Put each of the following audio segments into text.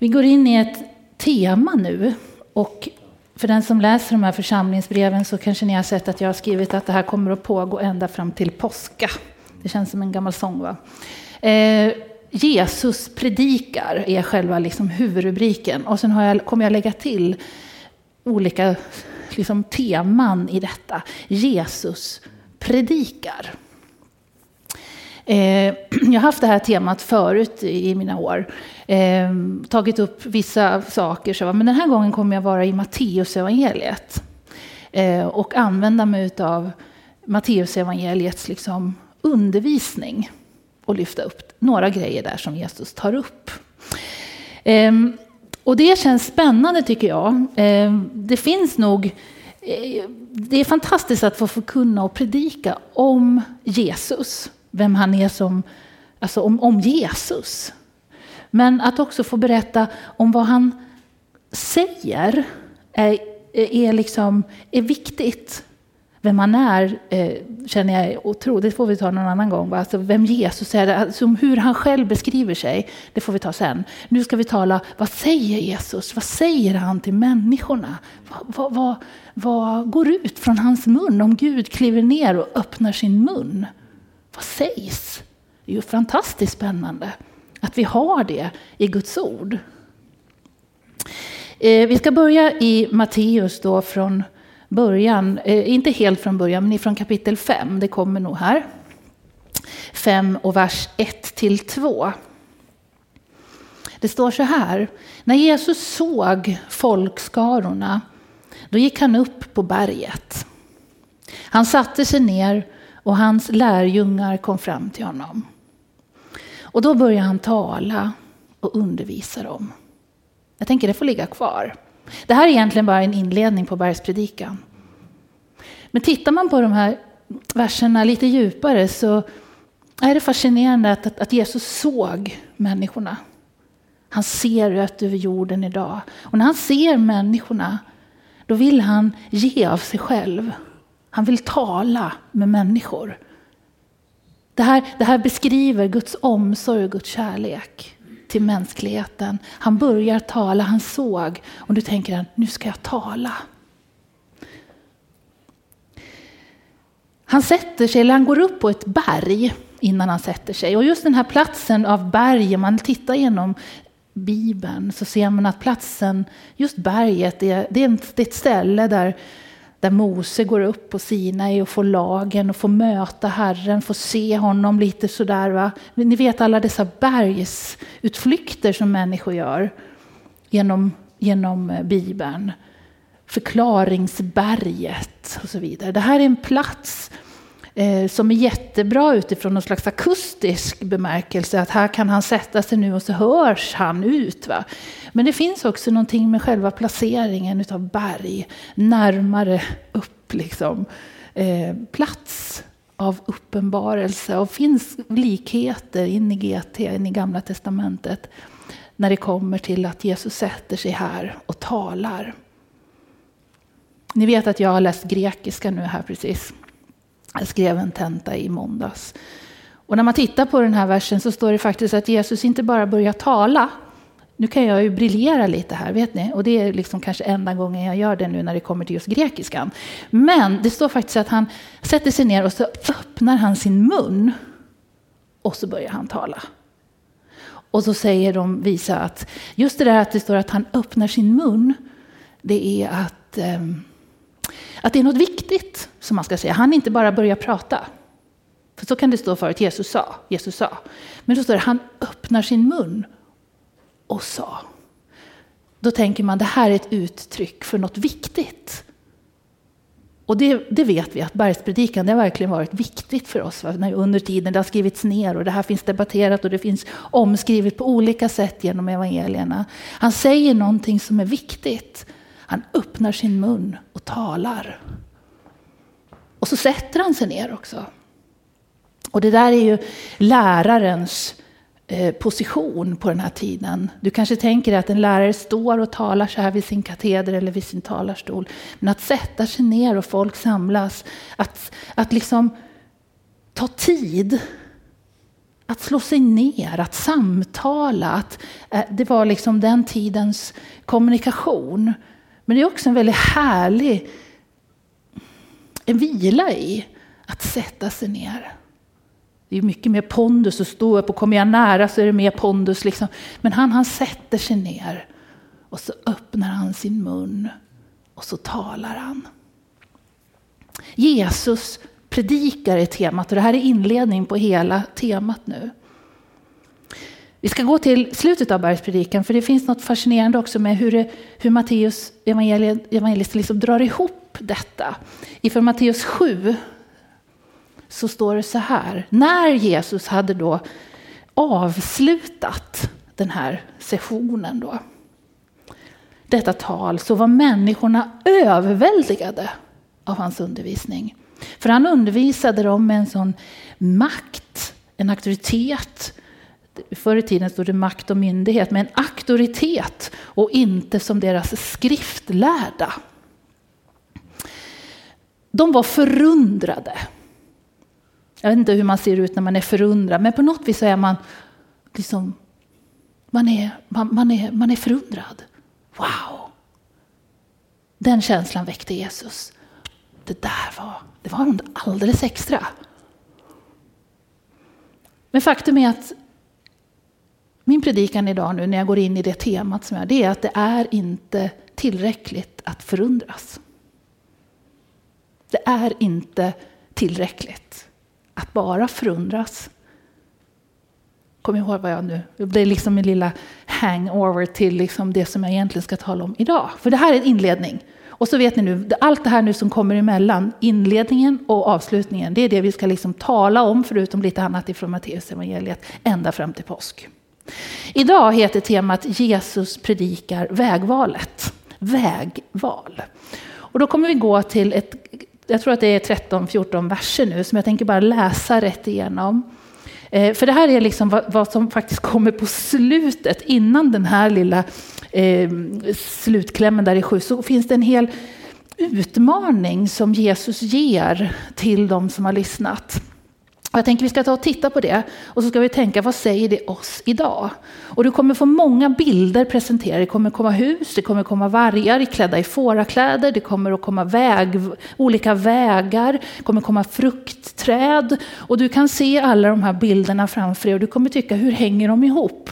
Vi går in i ett tema nu. Och för den som läser de här församlingsbreven så kanske ni har sett att jag har skrivit att det här kommer att pågå ända fram till påska. Det känns som en gammal sång va? Eh, Jesus predikar är själva liksom huvudrubriken. Och sen har jag, kommer jag lägga till olika liksom, teman i detta. Jesus predikar. Eh, jag har haft det här temat förut i mina år. Eh, tagit upp vissa saker. Så, men den här gången kommer jag vara i Matteusevangeliet. Eh, och använda mig av Matteusevangeliets liksom, undervisning. Och lyfta upp några grejer där som Jesus tar upp. Eh, och det känns spännande tycker jag. Ehm, det finns nog eh, det är fantastiskt att få förkunna och predika om Jesus vem han är som, alltså om, om Jesus. Men att också få berätta om vad han säger är, är, liksom, är viktigt. Vem han är eh, känner jag otroligt, det får vi ta någon annan gång. Alltså vem Jesus är, alltså hur han själv beskriver sig, det får vi ta sen. Nu ska vi tala, vad säger Jesus? Vad säger han till människorna? Vad, vad, vad, vad går ut från hans mun om Gud kliver ner och öppnar sin mun? Vad sägs? Det är ju fantastiskt spännande att vi har det i Guds ord. Eh, vi ska börja i Matteus då från början, eh, inte helt från början, men från kapitel 5. Det kommer nog här. 5 och vers 1 till 2. Det står så här. När Jesus såg folkskarorna, då gick han upp på berget. Han satte sig ner och hans lärjungar kom fram till honom. Och då börjar han tala och undervisa dem. Jag tänker det får ligga kvar. Det här är egentligen bara en inledning på bergspredikan. Men tittar man på de här verserna lite djupare så är det fascinerande att, att Jesus såg människorna. Han ser rött över jorden idag. Och när han ser människorna, då vill han ge av sig själv. Han vill tala med människor. Det här, det här beskriver Guds omsorg och Guds kärlek till mänskligheten. Han börjar tala, han såg och nu tänker han, nu ska jag tala. Han sätter sig, eller han går upp på ett berg innan han sätter sig. Och just den här platsen av berg, man tittar genom Bibeln så ser man att platsen, just berget, det är, det är ett ställe där där Mose går upp på Sinai och får lagen och får möta Herren, får se honom lite sådär. Va? Ni vet alla dessa bergsutflykter som människor gör genom, genom eh, Bibeln. Förklaringsberget och så vidare. Det här är en plats Eh, som är jättebra utifrån någon slags akustisk bemärkelse. Att här kan han sätta sig nu och så hörs han ut. Va? Men det finns också någonting med själva placeringen utav berg. Närmare upp liksom. Eh, plats av uppenbarelse. Och finns likheter in i GT, in i Gamla Testamentet. När det kommer till att Jesus sätter sig här och talar. Ni vet att jag har läst grekiska nu här precis. Jag skrev en tenta i måndags. Och när man tittar på den här versen så står det faktiskt att Jesus inte bara börjar tala. Nu kan jag ju briljera lite här, vet ni? Och det är liksom kanske enda gången jag gör det nu när det kommer till just grekiskan. Men det står faktiskt att han sätter sig ner och så öppnar han sin mun. Och så börjar han tala. Och så säger de visa att just det där att det står att han öppnar sin mun. Det är att um, att det är något viktigt som man ska säga. Han inte bara börjar prata. För så kan det stå förut, Jesus sa, Jesus sa. Men då står det, han öppnar sin mun och sa. Då tänker man, det här är ett uttryck för något viktigt. Och det, det vet vi att bergspredikan det har verkligen varit viktigt för oss va? under tiden. Det har skrivits ner och det här finns debatterat och det finns omskrivet på olika sätt genom evangelierna. Han säger någonting som är viktigt. Han öppnar sin mun och talar. Och så sätter han sig ner också. Och det där är ju lärarens eh, position på den här tiden. Du kanske tänker att en lärare står och talar så här vid sin kateder eller vid sin talarstol. Men att sätta sig ner och folk samlas, att, att liksom ta tid att slå sig ner, att samtala. Att, eh, det var liksom den tidens kommunikation. Men det är också en väldigt härlig en vila i att sätta sig ner. Det är mycket mer pondus att stå upp och kommer jag nära så är det mer pondus. Liksom. Men han, han sätter sig ner och så öppnar han sin mun och så talar han. Jesus predikar är temat och det här är inledningen på hela temat nu. Vi ska gå till slutet av bergspredikan för det finns något fascinerande också med hur, det, hur Matteus evangelist liksom drar ihop detta. I Matteus 7 så står det så här. När Jesus hade då avslutat den här sessionen då, detta tal, så var människorna överväldigade av hans undervisning. För han undervisade dem med en sån makt, en auktoritet. Förr i tiden stod det makt och myndighet, men auktoritet och inte som deras skriftlärda. De var förundrade. Jag vet inte hur man ser ut när man är förundrad, men på något vis så är man liksom, man är, man, man är, man är förundrad. Wow! Den känslan väckte Jesus. Det där var, det var alldeles extra. Men faktum är att min predikan idag nu när jag går in i det temat som jag det är att det är inte tillräckligt att förundras. Det är inte tillräckligt att bara förundras. Kom ihåg vad jag nu... Det är liksom min lilla hangover till liksom det som jag egentligen ska tala om idag. För det här är en inledning. Och så vet ni nu, allt det här nu som kommer emellan, inledningen och avslutningen, det är det vi ska liksom tala om, förutom lite annat ifrån Matteus evangeliet ända fram till påsk. Idag heter temat Jesus predikar vägvalet. Vägval. Och då kommer vi gå till ett, jag tror att det är 13-14 verser nu, som jag tänker bara läsa rätt igenom. Eh, för det här är liksom vad, vad, som faktiskt kommer på slutet, innan den här lilla eh, slutklämmen där i sju, så finns det en hel utmaning som Jesus ger till de som har lyssnat. Jag tänker vi ska ta och titta på det och så ska vi tänka vad säger det oss idag? Och du kommer få många bilder presenterade. Det kommer komma hus, det kommer komma vargar klädda i fårakläder, det kommer att komma väg, olika vägar, det kommer komma fruktträd och du kan se alla de här bilderna framför dig och du kommer tycka hur hänger de ihop?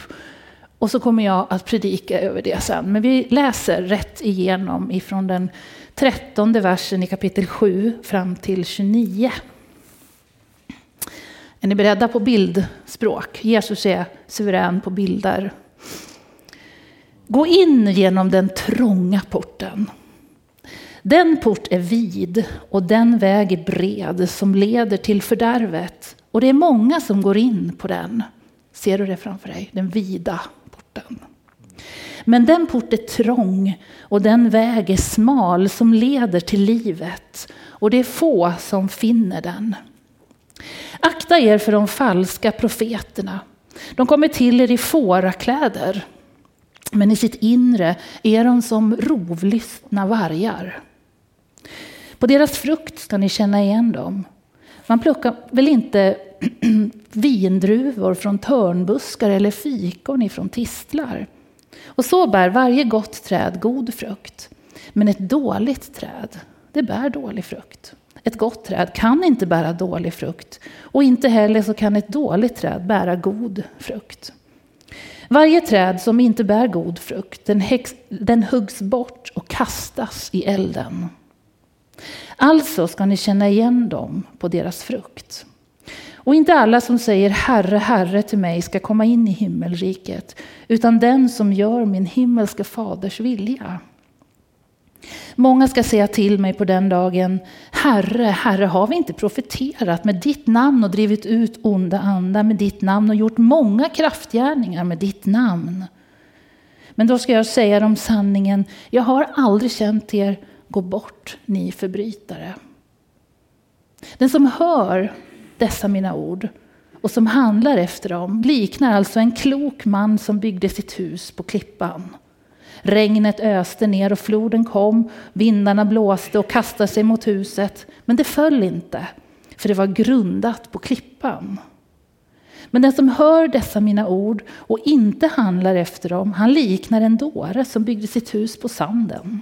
Och så kommer jag att predika över det sen. Men vi läser rätt igenom ifrån den trettonde versen i kapitel 7 fram till 29. Är ni beredda på bildspråk? Jesus är suverän på bilder. Gå in genom den trånga porten. Den port är vid och den väg är bred som leder till fördärvet. Och det är många som går in på den. Ser du det framför dig? Den vida porten. Men den port är trång och den väg är smal som leder till livet. Och det är få som finner den. Akta er för de falska profeterna. De kommer till er i fårakläder, men i sitt inre är de som rovlystna vargar. På deras frukt ska ni känna igen dem. Man plockar väl inte vindruvor från törnbuskar eller fikon ifrån tistlar. Och så bär varje gott träd god frukt. Men ett dåligt träd, det bär dålig frukt. Ett gott träd kan inte bära dålig frukt och inte heller så kan ett dåligt träd bära god frukt. Varje träd som inte bär god frukt, den, häx, den huggs bort och kastas i elden. Alltså ska ni känna igen dem på deras frukt. Och inte alla som säger Herre, Herre till mig ska komma in i himmelriket, utan den som gör min himmelska faders vilja. Många ska säga till mig på den dagen, Herre, Herre, har vi inte profeterat med ditt namn och drivit ut onda andar med ditt namn och gjort många kraftgärningar med ditt namn? Men då ska jag säga dem sanningen, jag har aldrig känt er, gå bort ni förbrytare. Den som hör dessa mina ord och som handlar efter dem liknar alltså en klok man som byggde sitt hus på klippan. Regnet öste ner och floden kom, vindarna blåste och kastade sig mot huset, men det föll inte, för det var grundat på klippan. Men den som hör dessa mina ord och inte handlar efter dem, han liknar en dåre som byggde sitt hus på sanden.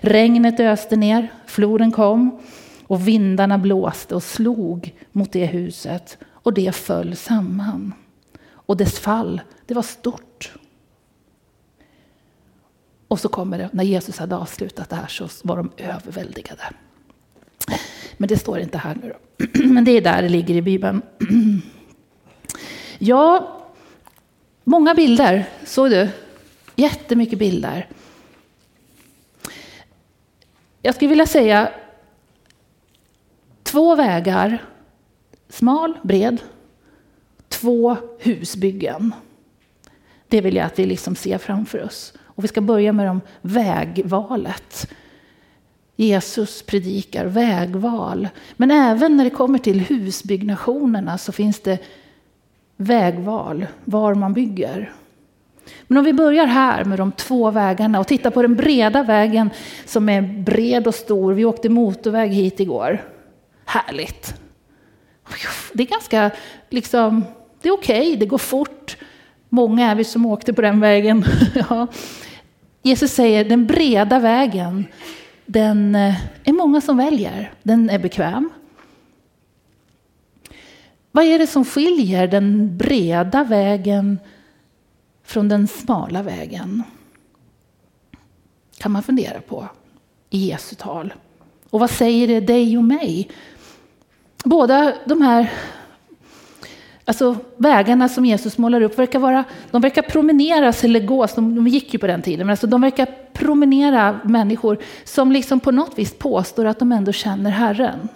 Regnet öste ner, floden kom och vindarna blåste och slog mot det huset och det föll samman. Och dess fall, det var stort. Och så kommer det, när Jesus hade avslutat det här så var de överväldigade. Men det står inte här nu då. Men det är där det ligger i Bibeln. Ja, många bilder. Såg du? Jättemycket bilder. Jag skulle vilja säga två vägar. Smal, bred. Två husbyggen. Det vill jag att vi liksom ser framför oss. Och vi ska börja med om vägvalet. Jesus predikar vägval. Men även när det kommer till husbyggnationerna så finns det vägval, var man bygger. Men om vi börjar här med de två vägarna och tittar på den breda vägen som är bred och stor. Vi åkte motorväg hit igår. Härligt. Det är ganska, liksom, det är okej, okay, det går fort. Många är vi som åkte på den vägen. ja. Jesus säger den breda vägen, den eh, är många som väljer. Den är bekväm. Vad är det som skiljer den breda vägen från den smala vägen? kan man fundera på i Jesu tal. Och vad säger det dig och mig? Båda de här alltså, vägarna som Jesus målar upp verkar vara, de verkar promeneras eller gås, de, de gick ju på den tiden, men alltså, de verkar promenera människor som liksom på något vis påstår att de ändå känner Herren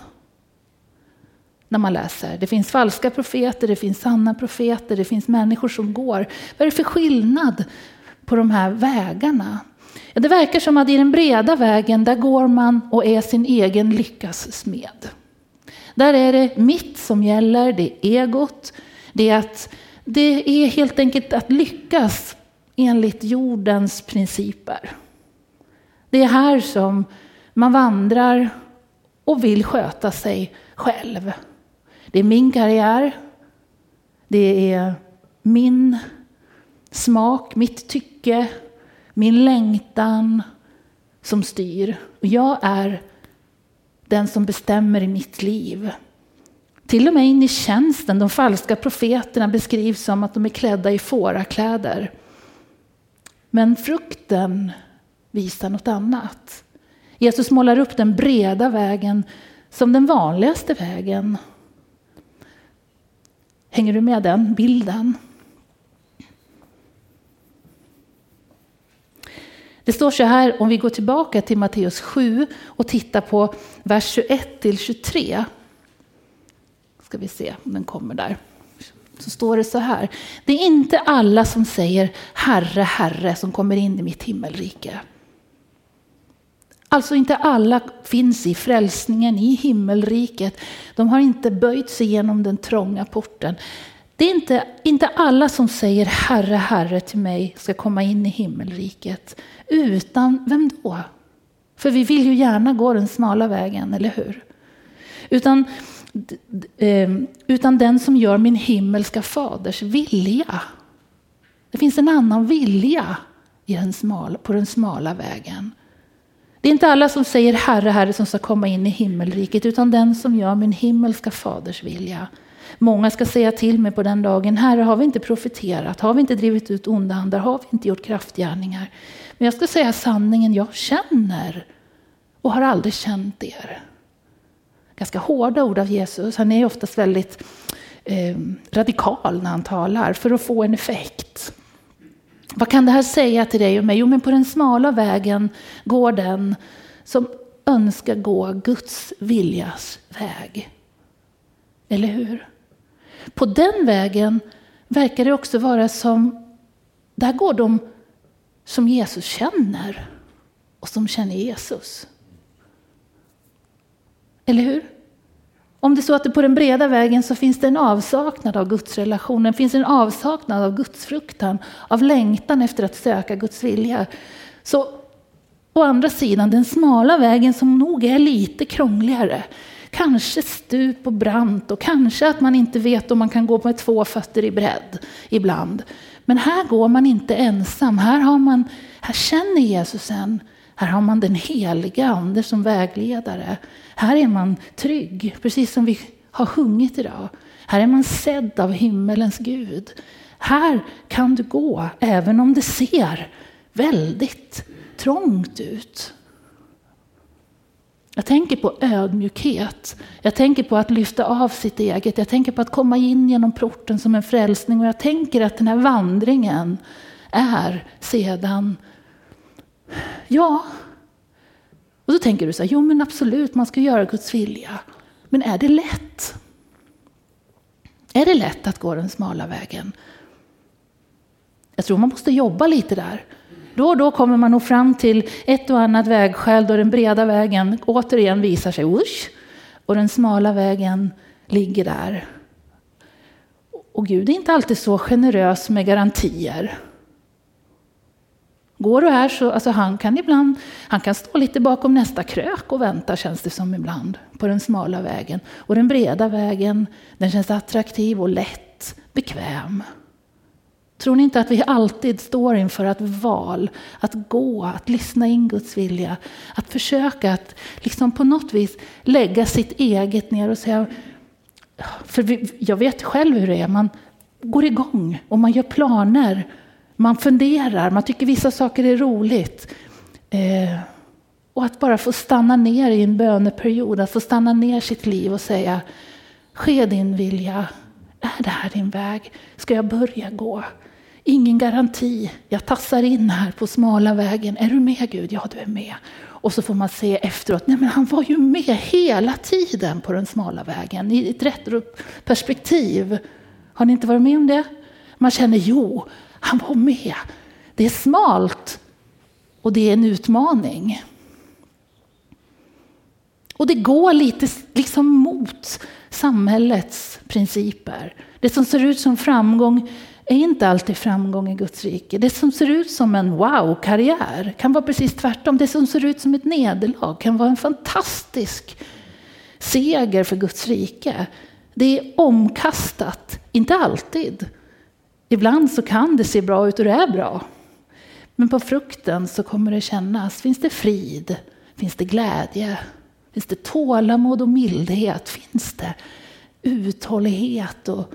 när man läser. Det finns falska profeter, det finns sanna profeter, det finns människor som går. Vad är det för skillnad på de här vägarna? Ja, det verkar som att i den breda vägen, där går man och är sin egen lyckas smed. Där är det mitt som gäller, det är egot. Det är, att, det är helt enkelt att lyckas enligt jordens principer. Det är här som man vandrar och vill sköta sig själv. Det är min karriär. Det är min smak, mitt tycke, min längtan som styr. Och Jag är den som bestämmer i mitt liv. Till och med in i tjänsten, de falska profeterna beskrivs som att de är klädda i fårakläder. Men frukten visar något annat. Jesus målar upp den breda vägen som den vanligaste vägen Hänger du med den bilden? Det står så här, om vi går tillbaka till Matteus 7 och tittar på vers 21 till 23. Ska vi se om den kommer där. Så står det så här. Det är inte alla som säger Herre, Herre som kommer in i mitt himmelrike. Alltså inte alla finns i frälsningen, i himmelriket. De har inte böjt sig genom den trånga porten. Det är inte, inte alla som säger Herre, Herre till mig ska komma in i himmelriket. Utan vem då? För vi vill ju gärna gå den smala vägen, eller hur? Utan, ehm, utan den som gör min himmelska faders vilja. Det finns en annan vilja i den smala, på den smala vägen. Det är inte alla som säger Herre, Herre som ska komma in i himmelriket, utan den som gör min himmelska faders vilja. Många ska säga till mig på den dagen, Herre har vi inte profeterat, har vi inte drivit ut onda andar, har vi inte gjort kraftgärningar? Men jag ska säga sanningen, jag känner och har aldrig känt er. Ganska hårda ord av Jesus, han är oftast väldigt eh, radikal när han talar för att få en effekt. Vad kan det här säga till dig och mig? Jo, men på den smala vägen går den som önskar gå Guds viljas väg. Eller hur? På den vägen verkar det också vara som, där går de som Jesus känner och som känner Jesus. Eller hur? Om det är så att det på den breda vägen så finns det en avsaknad av Guds relation, det finns en avsaknad av Guds fruktan, av längtan efter att söka Guds vilja. Så å andra sidan, den smala vägen som nog är lite krångligare, kanske stup och brant och kanske att man inte vet om man kan gå med två fötter i bredd ibland. Men här går man inte ensam. Här, har man, här känner Jesus en. Här har man den heliga ande som vägledare. Här är man trygg, precis som vi har sjungit idag. Här är man sedd av himmelens Gud. Här kan du gå även om det ser väldigt trångt ut. Jag tänker på ödmjukhet. Jag tänker på att lyfta av sitt eget. Jag tänker på att komma in genom porten som en frälsning. Och jag tänker att den här vandringen är sedan, ja. Och då tänker du så här, jo men absolut, man ska göra Guds vilja. Men är det lätt? Är det lätt att gå den smala vägen? Jag tror man måste jobba lite där. Då och då kommer man nog fram till ett och annat vägskäl då den breda vägen återigen visar sig, usch, och den smala vägen ligger där. Och Gud är inte alltid så generös med garantier. Går du här så, alltså han kan ibland, han kan stå lite bakom nästa krök och vänta känns det som ibland, på den smala vägen. Och den breda vägen, den känns attraktiv och lätt, bekväm. Tror ni inte att vi alltid står inför ett val? Att gå, att lyssna in Guds vilja. Att försöka att liksom på något vis lägga sitt eget ner och säga... För vi, jag vet själv hur det är. Man går igång och man gör planer. Man funderar, man tycker vissa saker är roligt. Eh, och att bara få stanna ner i en böneperiod, att få stanna ner sitt liv och säga Ske din vilja. Är det här din väg? Ska jag börja gå? Ingen garanti. Jag tassar in här på smala vägen. Är du med Gud? Ja, du är med. Och så får man se efteråt, nej men han var ju med hela tiden på den smala vägen i ett rätt perspektiv. Har ni inte varit med om det? Man känner, jo, han var med. Det är smalt och det är en utmaning. Och det går lite liksom mot samhällets principer. Det som ser ut som framgång är inte alltid framgång i Guds rike. Det som ser ut som en wow-karriär kan vara precis tvärtom. Det som ser ut som ett nederlag kan vara en fantastisk seger för Guds rike. Det är omkastat, inte alltid. Ibland så kan det se bra ut och det är bra. Men på frukten så kommer det kännas, finns det frid? Finns det glädje? Finns det tålamod och mildhet? Finns det uthållighet och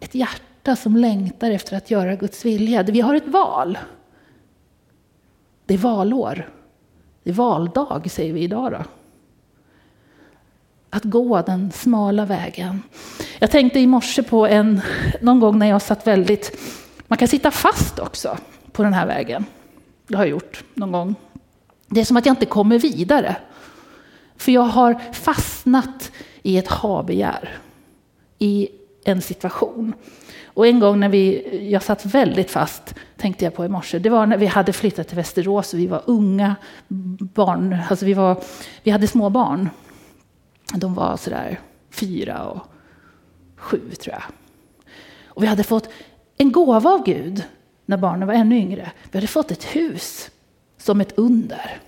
ett hjärta som längtar efter att göra Guds vilja. Vi har ett val. Det är valår. Det är valdag, säger vi idag. Då. Att gå den smala vägen. Jag tänkte i morse på en, någon gång när jag satt väldigt... Man kan sitta fast också på den här vägen. Det har jag gjort någon gång. Det är som att jag inte kommer vidare. För jag har fastnat i ett habegär. I en situation. Och en gång när vi, jag satt väldigt fast, tänkte jag på i morse, det var när vi hade flyttat till Västerås och vi var unga barn, alltså vi, var, vi hade små barn. De var sådär fyra och sju tror jag. Och vi hade fått en gåva av Gud när barnen var ännu yngre. Vi hade fått ett hus som ett under.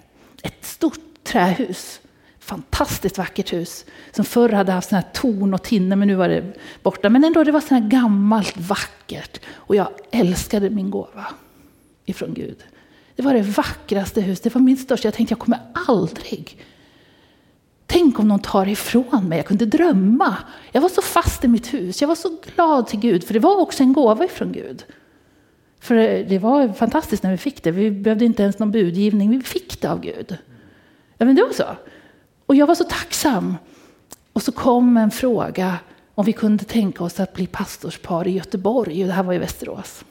Ett stort trähus fantastiskt vackert hus som förr hade haft sån här torn och tinne men nu var det borta. Men ändå, det var sådant här gammalt vackert och jag älskade min gåva ifrån Gud. Det var det vackraste huset, det var min största. Jag tänkte jag kommer aldrig Tänk om någon tar ifrån mig. Jag kunde drömma. Jag var så fast i mitt hus. Jag var så glad till Gud, för det var också en gåva ifrån Gud. För det var fantastiskt när vi fick det. Vi behövde inte ens någon budgivning. Vi fick det av Gud. Ja, men det var så. Och jag var så tacksam. Och så kom en fråga om vi kunde tänka oss att bli pastorspar i Göteborg. Och det här var i Västerås.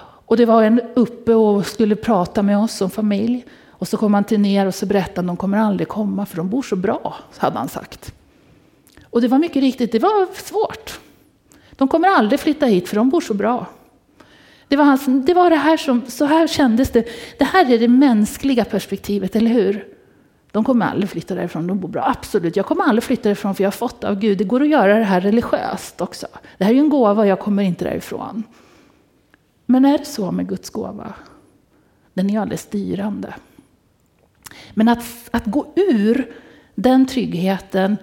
Och det var en uppe och skulle prata med oss som familj. Och så kom han till ner och så berättade att de kommer aldrig komma för de bor så bra, hade han sagt. Och det var mycket riktigt, det var svårt. De kommer aldrig flytta hit för de bor så bra. Det var, hans, det var det här som, så här kändes det. Det här är det mänskliga perspektivet, eller hur? De kommer aldrig flytta därifrån, de bor bra. Absolut, jag kommer aldrig flytta därifrån för jag har fått av Gud. Det går att göra det här religiöst också. Det här är ju en gåva, jag kommer inte därifrån. Men är det så med Guds gåva? Den är alldeles styrande. Men att, att gå ur den tryggheten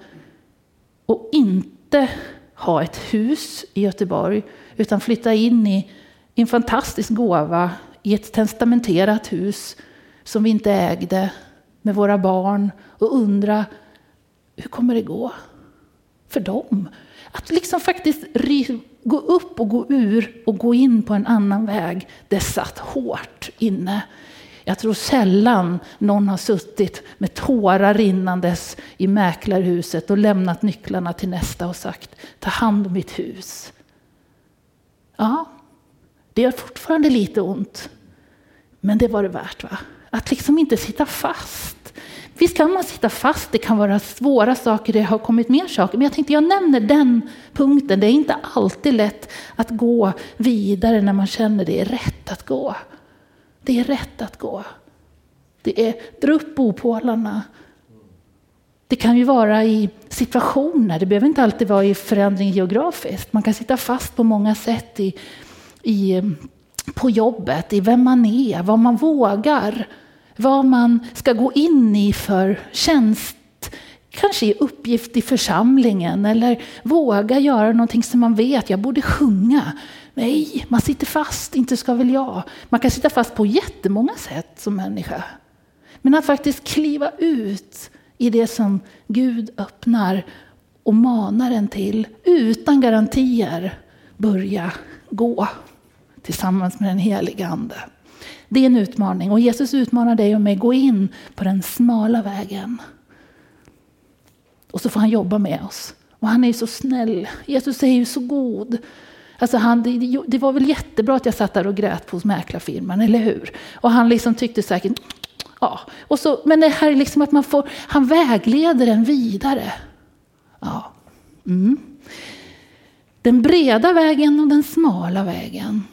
och inte ha ett hus i Göteborg utan flytta in i en fantastisk gåva i ett testamenterat hus som vi inte ägde med våra barn och undra hur kommer det gå för dem? Att liksom faktiskt gå upp och gå ur och gå in på en annan väg, det satt hårt inne. Jag tror sällan någon har suttit med tårar rinnandes i mäklarhuset och lämnat nycklarna till nästa och sagt ta hand om mitt hus. Ja, det gör fortfarande lite ont. Men det var det värt. va? Att liksom inte sitta fast. Visst kan man sitta fast, det kan vara svåra saker, det har kommit mer saker. Men jag tänkte jag nämner den punkten. Det är inte alltid lätt att gå vidare när man känner det är rätt att gå. Det är rätt att gå. Det är dra upp bopålarna. Det kan ju vara i situationer, det behöver inte alltid vara i förändring geografiskt. Man kan sitta fast på många sätt i, i, på jobbet, i vem man är, vad man vågar, vad man ska gå in i för tjänst, kanske i uppgift i församlingen eller våga göra någonting som man vet, jag borde sjunga. Nej, man sitter fast, inte ska väl jag. Man kan sitta fast på jättemånga sätt som människa. Men att faktiskt kliva ut i det som Gud öppnar och manar en till utan garantier börja gå tillsammans med den helige Ande. Det är en utmaning och Jesus utmanar dig och mig att gå in på den smala vägen. Och så får han jobba med oss. Och han är ju så snäll. Jesus är ju så god. Alltså han, det, det var väl jättebra att jag satt där och grät på mäklarfirman, eller hur? Och han liksom tyckte säkert, ja. Och så, men det här är liksom att man får, han vägleder en vidare. Ja. Mm. Den breda vägen och den smala vägen.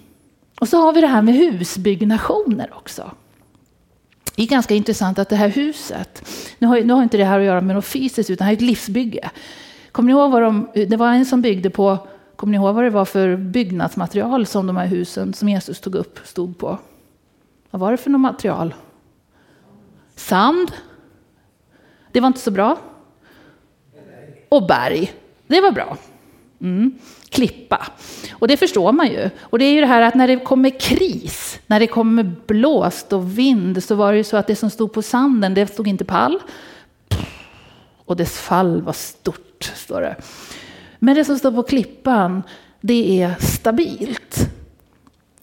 Och så har vi det här med husbyggnationer också. Det är ganska intressant att det här huset, nu har, nu har inte det här att göra med något fysiskt utan det här är ett livsbygge. Kommer ni ihåg vad de, det var en som byggde på Kommer ni ihåg vad det var för byggnadsmaterial som de här husen som Jesus tog upp stod på? Vad var det för något material? Sand. Det var inte så bra. Och berg. Det var bra. Mm. Klippa. Och det förstår man ju. Och det är ju det här att när det kommer kris, när det kommer blåst och vind, så var det ju så att det som stod på sanden, det stod inte pall. Och dess fall var stort, står det. Men det som står på klippan, det är stabilt.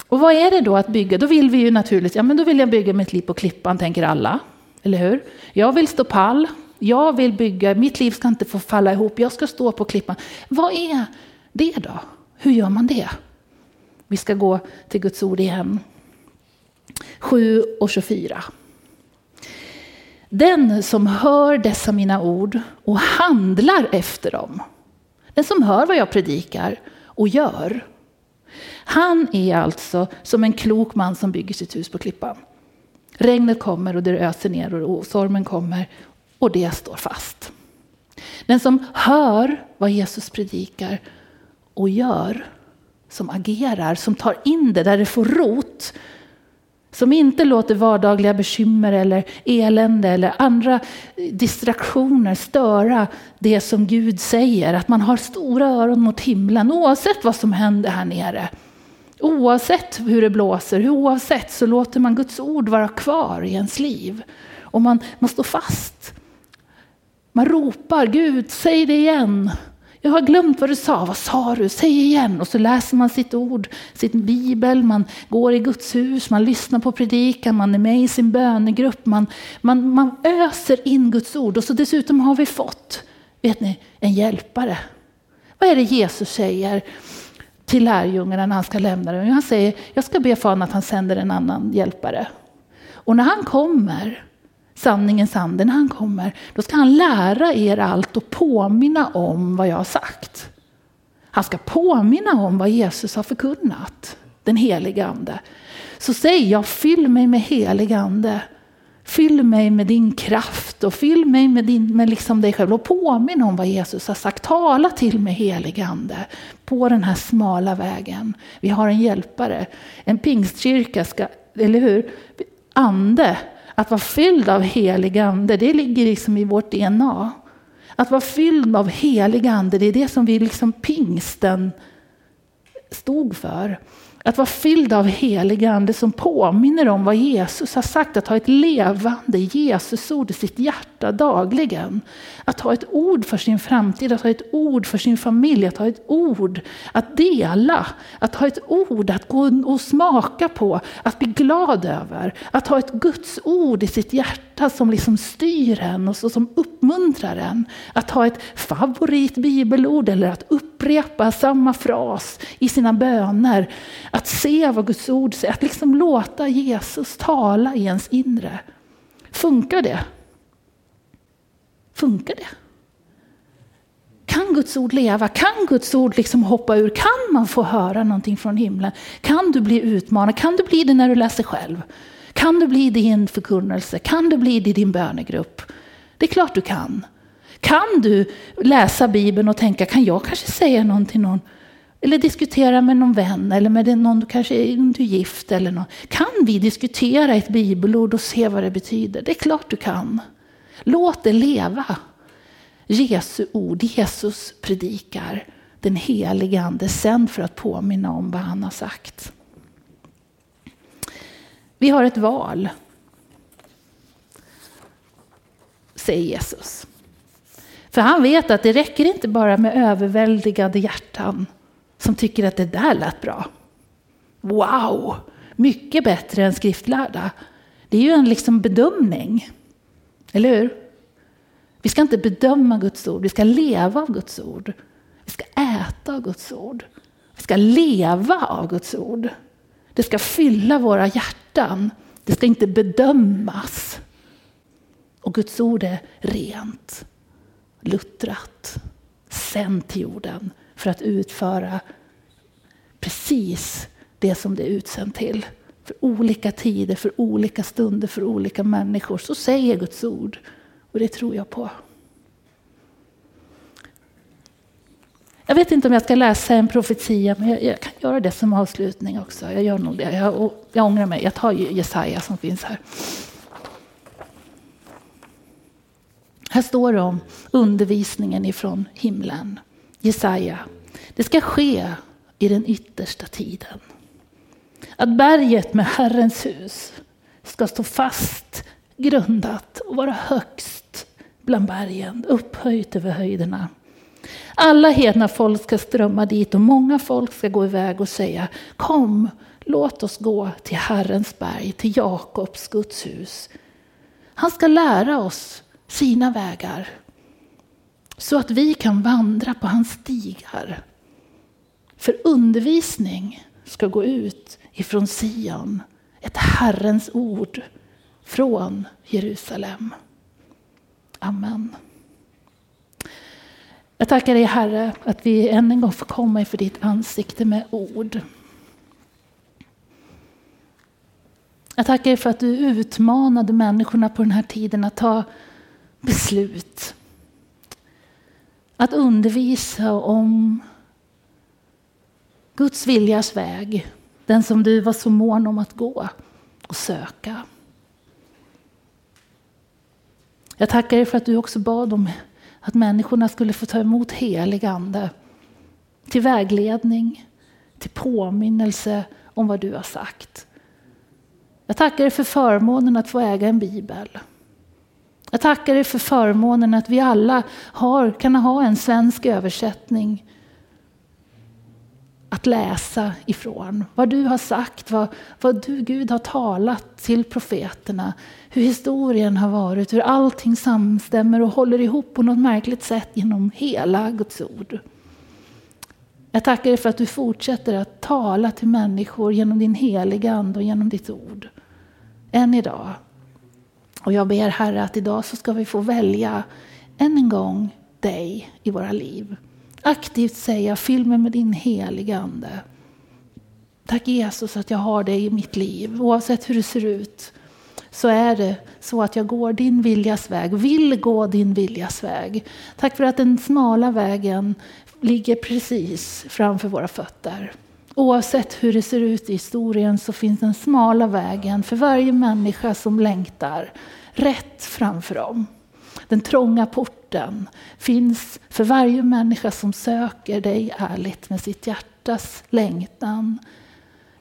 Och vad är det då att bygga? Då vill vi ju naturligt, ja men då vill jag bygga mitt liv på klippan, tänker alla. Eller hur? Jag vill stå pall. Jag vill bygga, mitt liv ska inte få falla ihop, jag ska stå på klippan. Vad är det då? Hur gör man det? Vi ska gå till Guds ord igen. 7 och 24. Den som hör dessa mina ord och handlar efter dem den som hör vad jag predikar och gör. Han är alltså som en klok man som bygger sitt hus på klippan. Regnet kommer och det öser ner och stormen kommer och det står fast. Den som hör vad Jesus predikar och gör, som agerar, som tar in det där det får rot, som inte låter vardagliga bekymmer eller elände eller andra distraktioner störa det som Gud säger. Att man har stora öron mot himlen oavsett vad som händer här nere. Oavsett hur det blåser, oavsett så låter man Guds ord vara kvar i ens liv. Och man, man står fast. Man ropar Gud, säg det igen. Jag har glömt vad du sa. Vad sa du? Säg igen. Och så läser man sitt ord, sin bibel, man går i Guds hus, man lyssnar på predikan, man är med i sin bönegrupp. Man, man, man öser in Guds ord. Och så dessutom har vi fått, vet ni, en hjälpare. Vad är det Jesus säger till lärjungarna när han ska lämna dem? Han säger, jag ska be fan att han sänder en annan hjälpare. Och när han kommer sanningens ande, när han kommer, då ska han lära er allt och påminna om vad jag har sagt. Han ska påminna om vad Jesus har förkunnat, den helige ande. Så säg jag, fyll mig med helig ande. Fyll mig med din kraft och fyll mig med, din, med liksom dig själv och påminn om vad Jesus har sagt. Tala till mig helig ande på den här smala vägen. Vi har en hjälpare. En pingstkyrka ska, eller hur? Ande att vara fylld av helig ande, det ligger liksom i vårt DNA. Att vara fylld av helig ande, det är det som vi liksom pingsten stod för. Att vara fylld av helig ande som påminner om vad Jesus har sagt. Att ha ett levande Jesusord i sitt hjärta dagligen. Att ha ett ord för sin framtid, att ha ett ord för sin familj, att ha ett ord att dela. Att ha ett ord att gå och smaka på, att bli glad över. Att ha ett Guds ord i sitt hjärta som liksom styr en och som uppmuntrar en. Att ha ett favorit bibelord eller att upprepa samma fras i sina böner. Att se vad Guds ord säger, att liksom låta Jesus tala i ens inre. Funkar det? Funkar det? Kan Guds ord leva? Kan Guds ord liksom hoppa ur? Kan man få höra någonting från himlen? Kan du bli utmanad? Kan du bli det när du läser själv? Kan du bli det i en förkunnelse? Kan du bli det i din bönegrupp? Det är klart du kan. Kan du läsa Bibeln och tänka, kan jag kanske säga någonting till någon? Eller diskutera med någon vän eller med någon, du kanske är du gift eller någon. Kan vi diskutera ett bibelord och se vad det betyder? Det är klart du kan. Låt det leva. Jesu ord, Jesus predikar. Den helige ande sänd för att påminna om vad han har sagt. Vi har ett val. Säger Jesus. För han vet att det räcker inte bara med överväldigade hjärtan som tycker att det där lät bra. Wow, mycket bättre än skriftlärda. Det är ju en liksom bedömning. Eller hur? Vi ska inte bedöma Guds ord, vi ska leva av Guds ord. Vi ska äta av Guds ord. Vi ska leva av Guds ord. Det ska fylla våra hjärtan. Det ska inte bedömas. Och Guds ord är rent, luttrat, sänt till jorden för att utföra precis det som det är utsänt till. För olika tider, för olika stunder, för olika människor. Så säger Guds ord. Och det tror jag på. Jag vet inte om jag ska läsa en profetia, men jag, jag kan göra det som avslutning också. Jag gör nog det. Jag, jag ångrar mig. Jag tar Jesaja som finns här. Här står det om undervisningen ifrån himlen. Jesaja. Det ska ske i den yttersta tiden. Att berget med Herrens hus ska stå fast grundat och vara högst bland bergen, upphöjt över höjderna. Alla hedna folk ska strömma dit och många folk ska gå iväg och säga Kom, låt oss gå till Herrens berg, till Jakobs Guds hus. Han ska lära oss sina vägar så att vi kan vandra på hans stigar. För undervisning ska gå ut ifrån Sion, ett Herrens ord från Jerusalem. Amen. Jag tackar dig Herre att vi än en gång får komma inför ditt ansikte med ord. Jag tackar dig för att du utmanade människorna på den här tiden att ta beslut. Att undervisa om Guds viljas väg. Den som du var så mån om att gå och söka. Jag tackar dig för att du också bad om att människorna skulle få ta emot helig ande. Till vägledning, till påminnelse om vad du har sagt. Jag tackar dig för förmånen att få äga en bibel. Jag tackar dig för förmånen att vi alla har, kan ha en svensk översättning att läsa ifrån. Vad du har sagt, vad, vad du Gud har talat till profeterna. Hur historien har varit, hur allting samstämmer och håller ihop på något märkligt sätt genom hela Guds ord. Jag tackar dig för att du fortsätter att tala till människor genom din heliga Ande och genom ditt ord. Än idag. Och jag ber Herre att idag så ska vi få välja än en gång dig i våra liv. Aktivt säga, fyll mig med din heliga Ande. Tack Jesus att jag har dig i mitt liv. Oavsett hur det ser ut så är det så att jag går din viljas väg, vill gå din viljas väg. Tack för att den smala vägen ligger precis framför våra fötter. Oavsett hur det ser ut i historien så finns den smala vägen för varje människa som längtar rätt framför dem. Den trånga porten finns för varje människa som söker dig ärligt med sitt hjärtas längtan.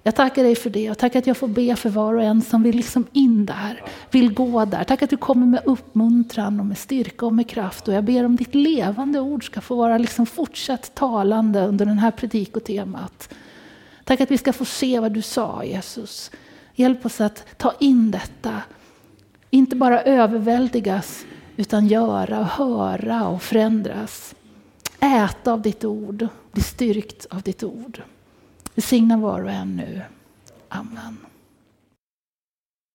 Jag tackar dig för det och tack att jag får be för var och en som vill liksom in där, vill gå där. Tack att du kommer med uppmuntran och med styrka och med kraft. Och jag ber om ditt levande ord ska få vara liksom fortsatt talande under den här predikotemat. Tack att vi ska få se vad du sa Jesus. Hjälp oss att ta in detta. Inte bara överväldigas utan göra och höra och förändras. Äta av ditt ord, bli styrkt av ditt ord. Välsigna var och en nu. Amen.